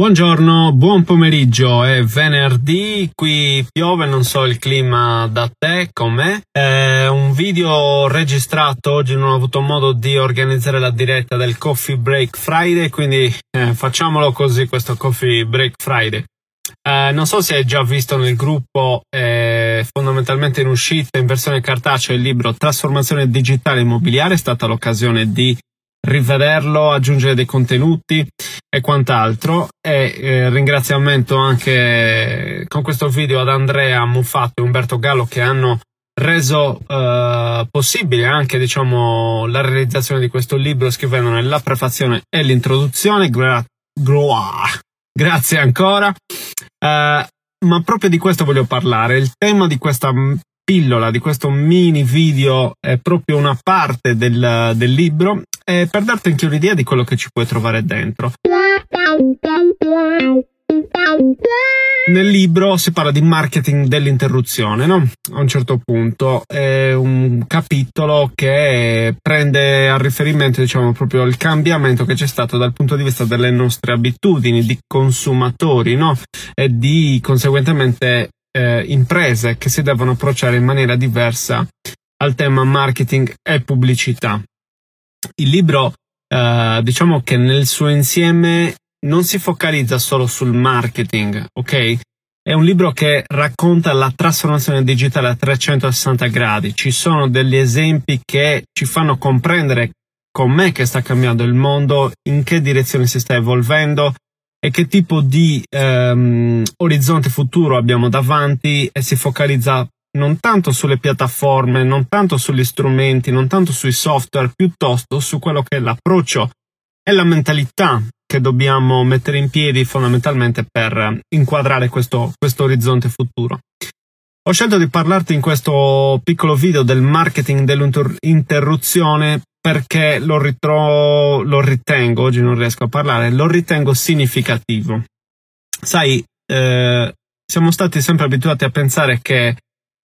Buongiorno, buon pomeriggio, è venerdì, qui piove, non so il clima da te com'è. È un video registrato, oggi non ho avuto modo di organizzare la diretta del Coffee Break Friday, quindi eh, facciamolo così questo Coffee Break Friday. Eh, non so se hai già visto nel gruppo, eh, fondamentalmente in uscita in versione cartacea il libro Trasformazione digitale immobiliare, è stata l'occasione di rivederlo, aggiungere dei contenuti e quant'altro. E eh, ringraziamento anche con questo video ad Andrea Muffatto e Umberto Gallo che hanno reso eh, possibile anche diciamo la realizzazione di questo libro scrivendone la prefazione e l'introduzione. Gra-. Grazie ancora. Eh, ma proprio di questo voglio parlare. Il tema di questa pillola, di questo mini video, è proprio una parte del, del libro eh, per darti anche un'idea di quello che ci puoi trovare dentro. Nel libro si parla di marketing dell'interruzione, no? A un certo punto è un capitolo che prende a riferimento, diciamo, proprio il cambiamento che c'è stato dal punto di vista delle nostre abitudini di consumatori, no? E di conseguentemente eh, imprese che si devono approcciare in maniera diversa al tema marketing e pubblicità. Il libro, eh, diciamo che nel suo insieme non si focalizza solo sul marketing, ok? È un libro che racconta la trasformazione digitale a 360 gradi. Ci sono degli esempi che ci fanno comprendere com'è che sta cambiando il mondo, in che direzione si sta evolvendo e che tipo di ehm, orizzonte futuro abbiamo davanti e si focalizza non tanto sulle piattaforme, non tanto sugli strumenti, non tanto sui software, piuttosto su quello che è l'approccio e la mentalità che dobbiamo mettere in piedi fondamentalmente per inquadrare questo, questo orizzonte futuro. Ho scelto di parlarti in questo piccolo video del marketing dell'interruzione perché lo, ritro- lo ritengo, oggi non riesco a parlare, lo ritengo significativo. Sai, eh, siamo stati sempre abituati a pensare che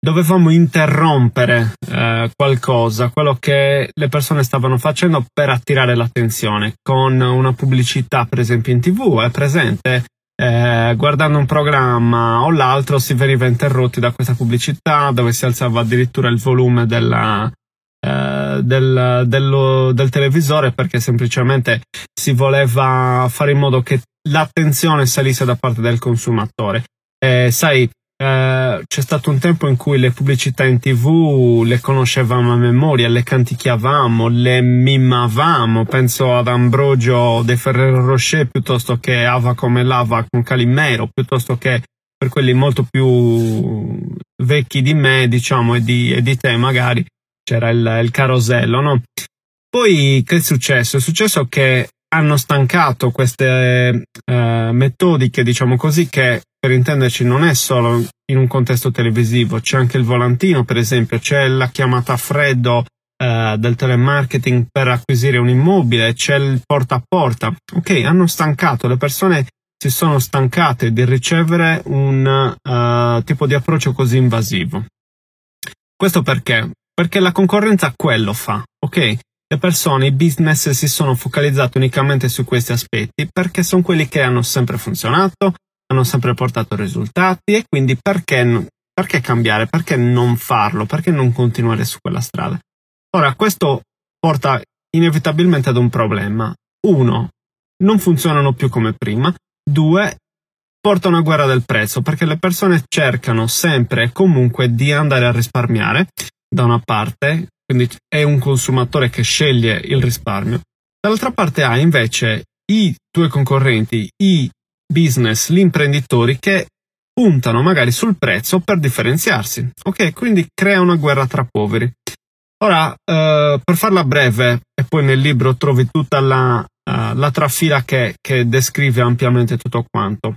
dovevamo interrompere eh, qualcosa, quello che le persone stavano facendo per attirare l'attenzione, con una pubblicità per esempio in tv, è presente, eh, guardando un programma o l'altro si veniva interrotti da questa pubblicità dove si alzava addirittura il volume della, eh, del, dello, del televisore perché semplicemente si voleva fare in modo che l'attenzione salisse da parte del consumatore. Eh, sai, eh, c'è stato un tempo in cui le pubblicità in tv le conoscevamo a memoria, le canticchiavamo, le mimavamo. Penso ad Ambrogio De Ferrero Rocher piuttosto che Ava come lava con Calimero, piuttosto che per quelli molto più vecchi di me, diciamo, e di, e di te magari, c'era il, il carosello, no? Poi che è successo? È successo che hanno stancato queste eh, metodiche, diciamo così, che per intenderci non è solo in un contesto televisivo, c'è anche il volantino, per esempio, c'è la chiamata a freddo eh, del telemarketing per acquisire un immobile, c'è il porta a porta. Ok, hanno stancato, le persone si sono stancate di ricevere un uh, tipo di approccio così invasivo. Questo perché? Perché la concorrenza quello fa, ok? Le persone, i business si sono focalizzati unicamente su questi aspetti perché sono quelli che hanno sempre funzionato, hanno sempre portato risultati e quindi perché, perché cambiare? Perché non farlo? Perché non continuare su quella strada? Ora, questo porta inevitabilmente ad un problema. Uno, non funzionano più come prima. Due, porta a una guerra del prezzo perché le persone cercano sempre e comunque di andare a risparmiare da una parte, quindi è un consumatore che sceglie il risparmio. Dall'altra parte ha invece i tuoi concorrenti, i business, gli imprenditori che puntano magari sul prezzo per differenziarsi. Ok, quindi crea una guerra tra poveri. Ora, eh, per farla breve, e poi nel libro trovi tutta la, uh, la trafila che, che, descrive ampiamente tutto quanto.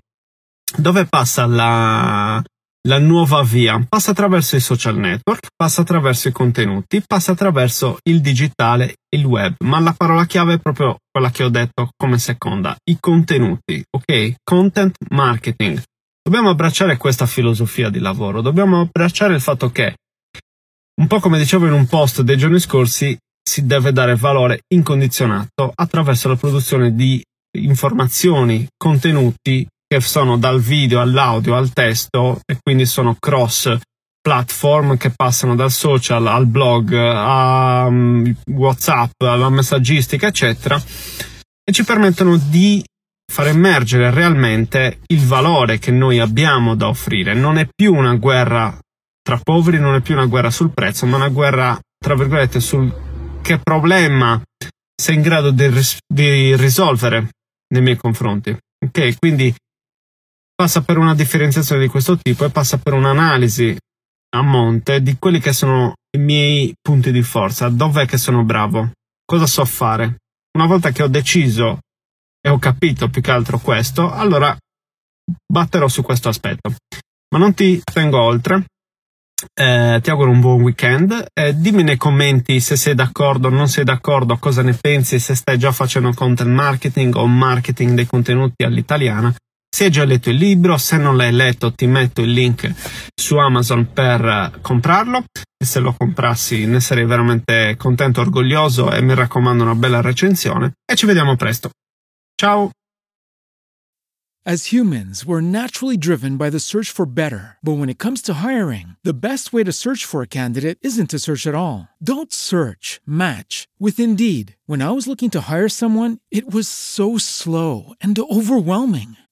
Dove passa la, la nuova via? Passa attraverso i social network, passa attraverso i contenuti, passa attraverso il digitale, il web, ma la parola chiave è proprio quella che ho detto come seconda, i contenuti, ok? Content marketing. Dobbiamo abbracciare questa filosofia di lavoro, dobbiamo abbracciare il fatto che un po' come dicevo in un post dei giorni scorsi, si deve dare valore incondizionato attraverso la produzione di informazioni, contenuti che sono dal video all'audio al testo e quindi sono cross platform che passano dal social al blog a um, WhatsApp, alla messaggistica, eccetera, e ci permettono di far emergere realmente il valore che noi abbiamo da offrire. Non è più una guerra tra poveri non è più una guerra sul prezzo, ma una guerra, tra virgolette, sul che problema sei in grado di, ris- di risolvere nei miei confronti. Ok, quindi passa per una differenziazione di questo tipo e passa per un'analisi a monte di quelli che sono i miei punti di forza, dov'è che sono bravo, cosa so fare. Una volta che ho deciso e ho capito più che altro questo, allora batterò su questo aspetto. Ma non ti tengo oltre, eh, ti auguro un buon weekend. Eh, dimmi nei commenti se sei d'accordo o non sei d'accordo, cosa ne pensi, se stai già facendo content marketing o marketing dei contenuti all'italiana. Se hai già letto il libro, se non l'hai letto ti metto il link su Amazon per uh, comprarlo e se lo comprassi ne sarei veramente contento, orgoglioso e mi raccomando una bella recensione e ci vediamo presto. Ciao! As humans, we're naturally driven by the search for better. But when it comes to hiring, the best way to search for a candidate isn't to search at all. Don't search, match with Indeed. When I was looking to hire someone, it was so slow and overwhelming.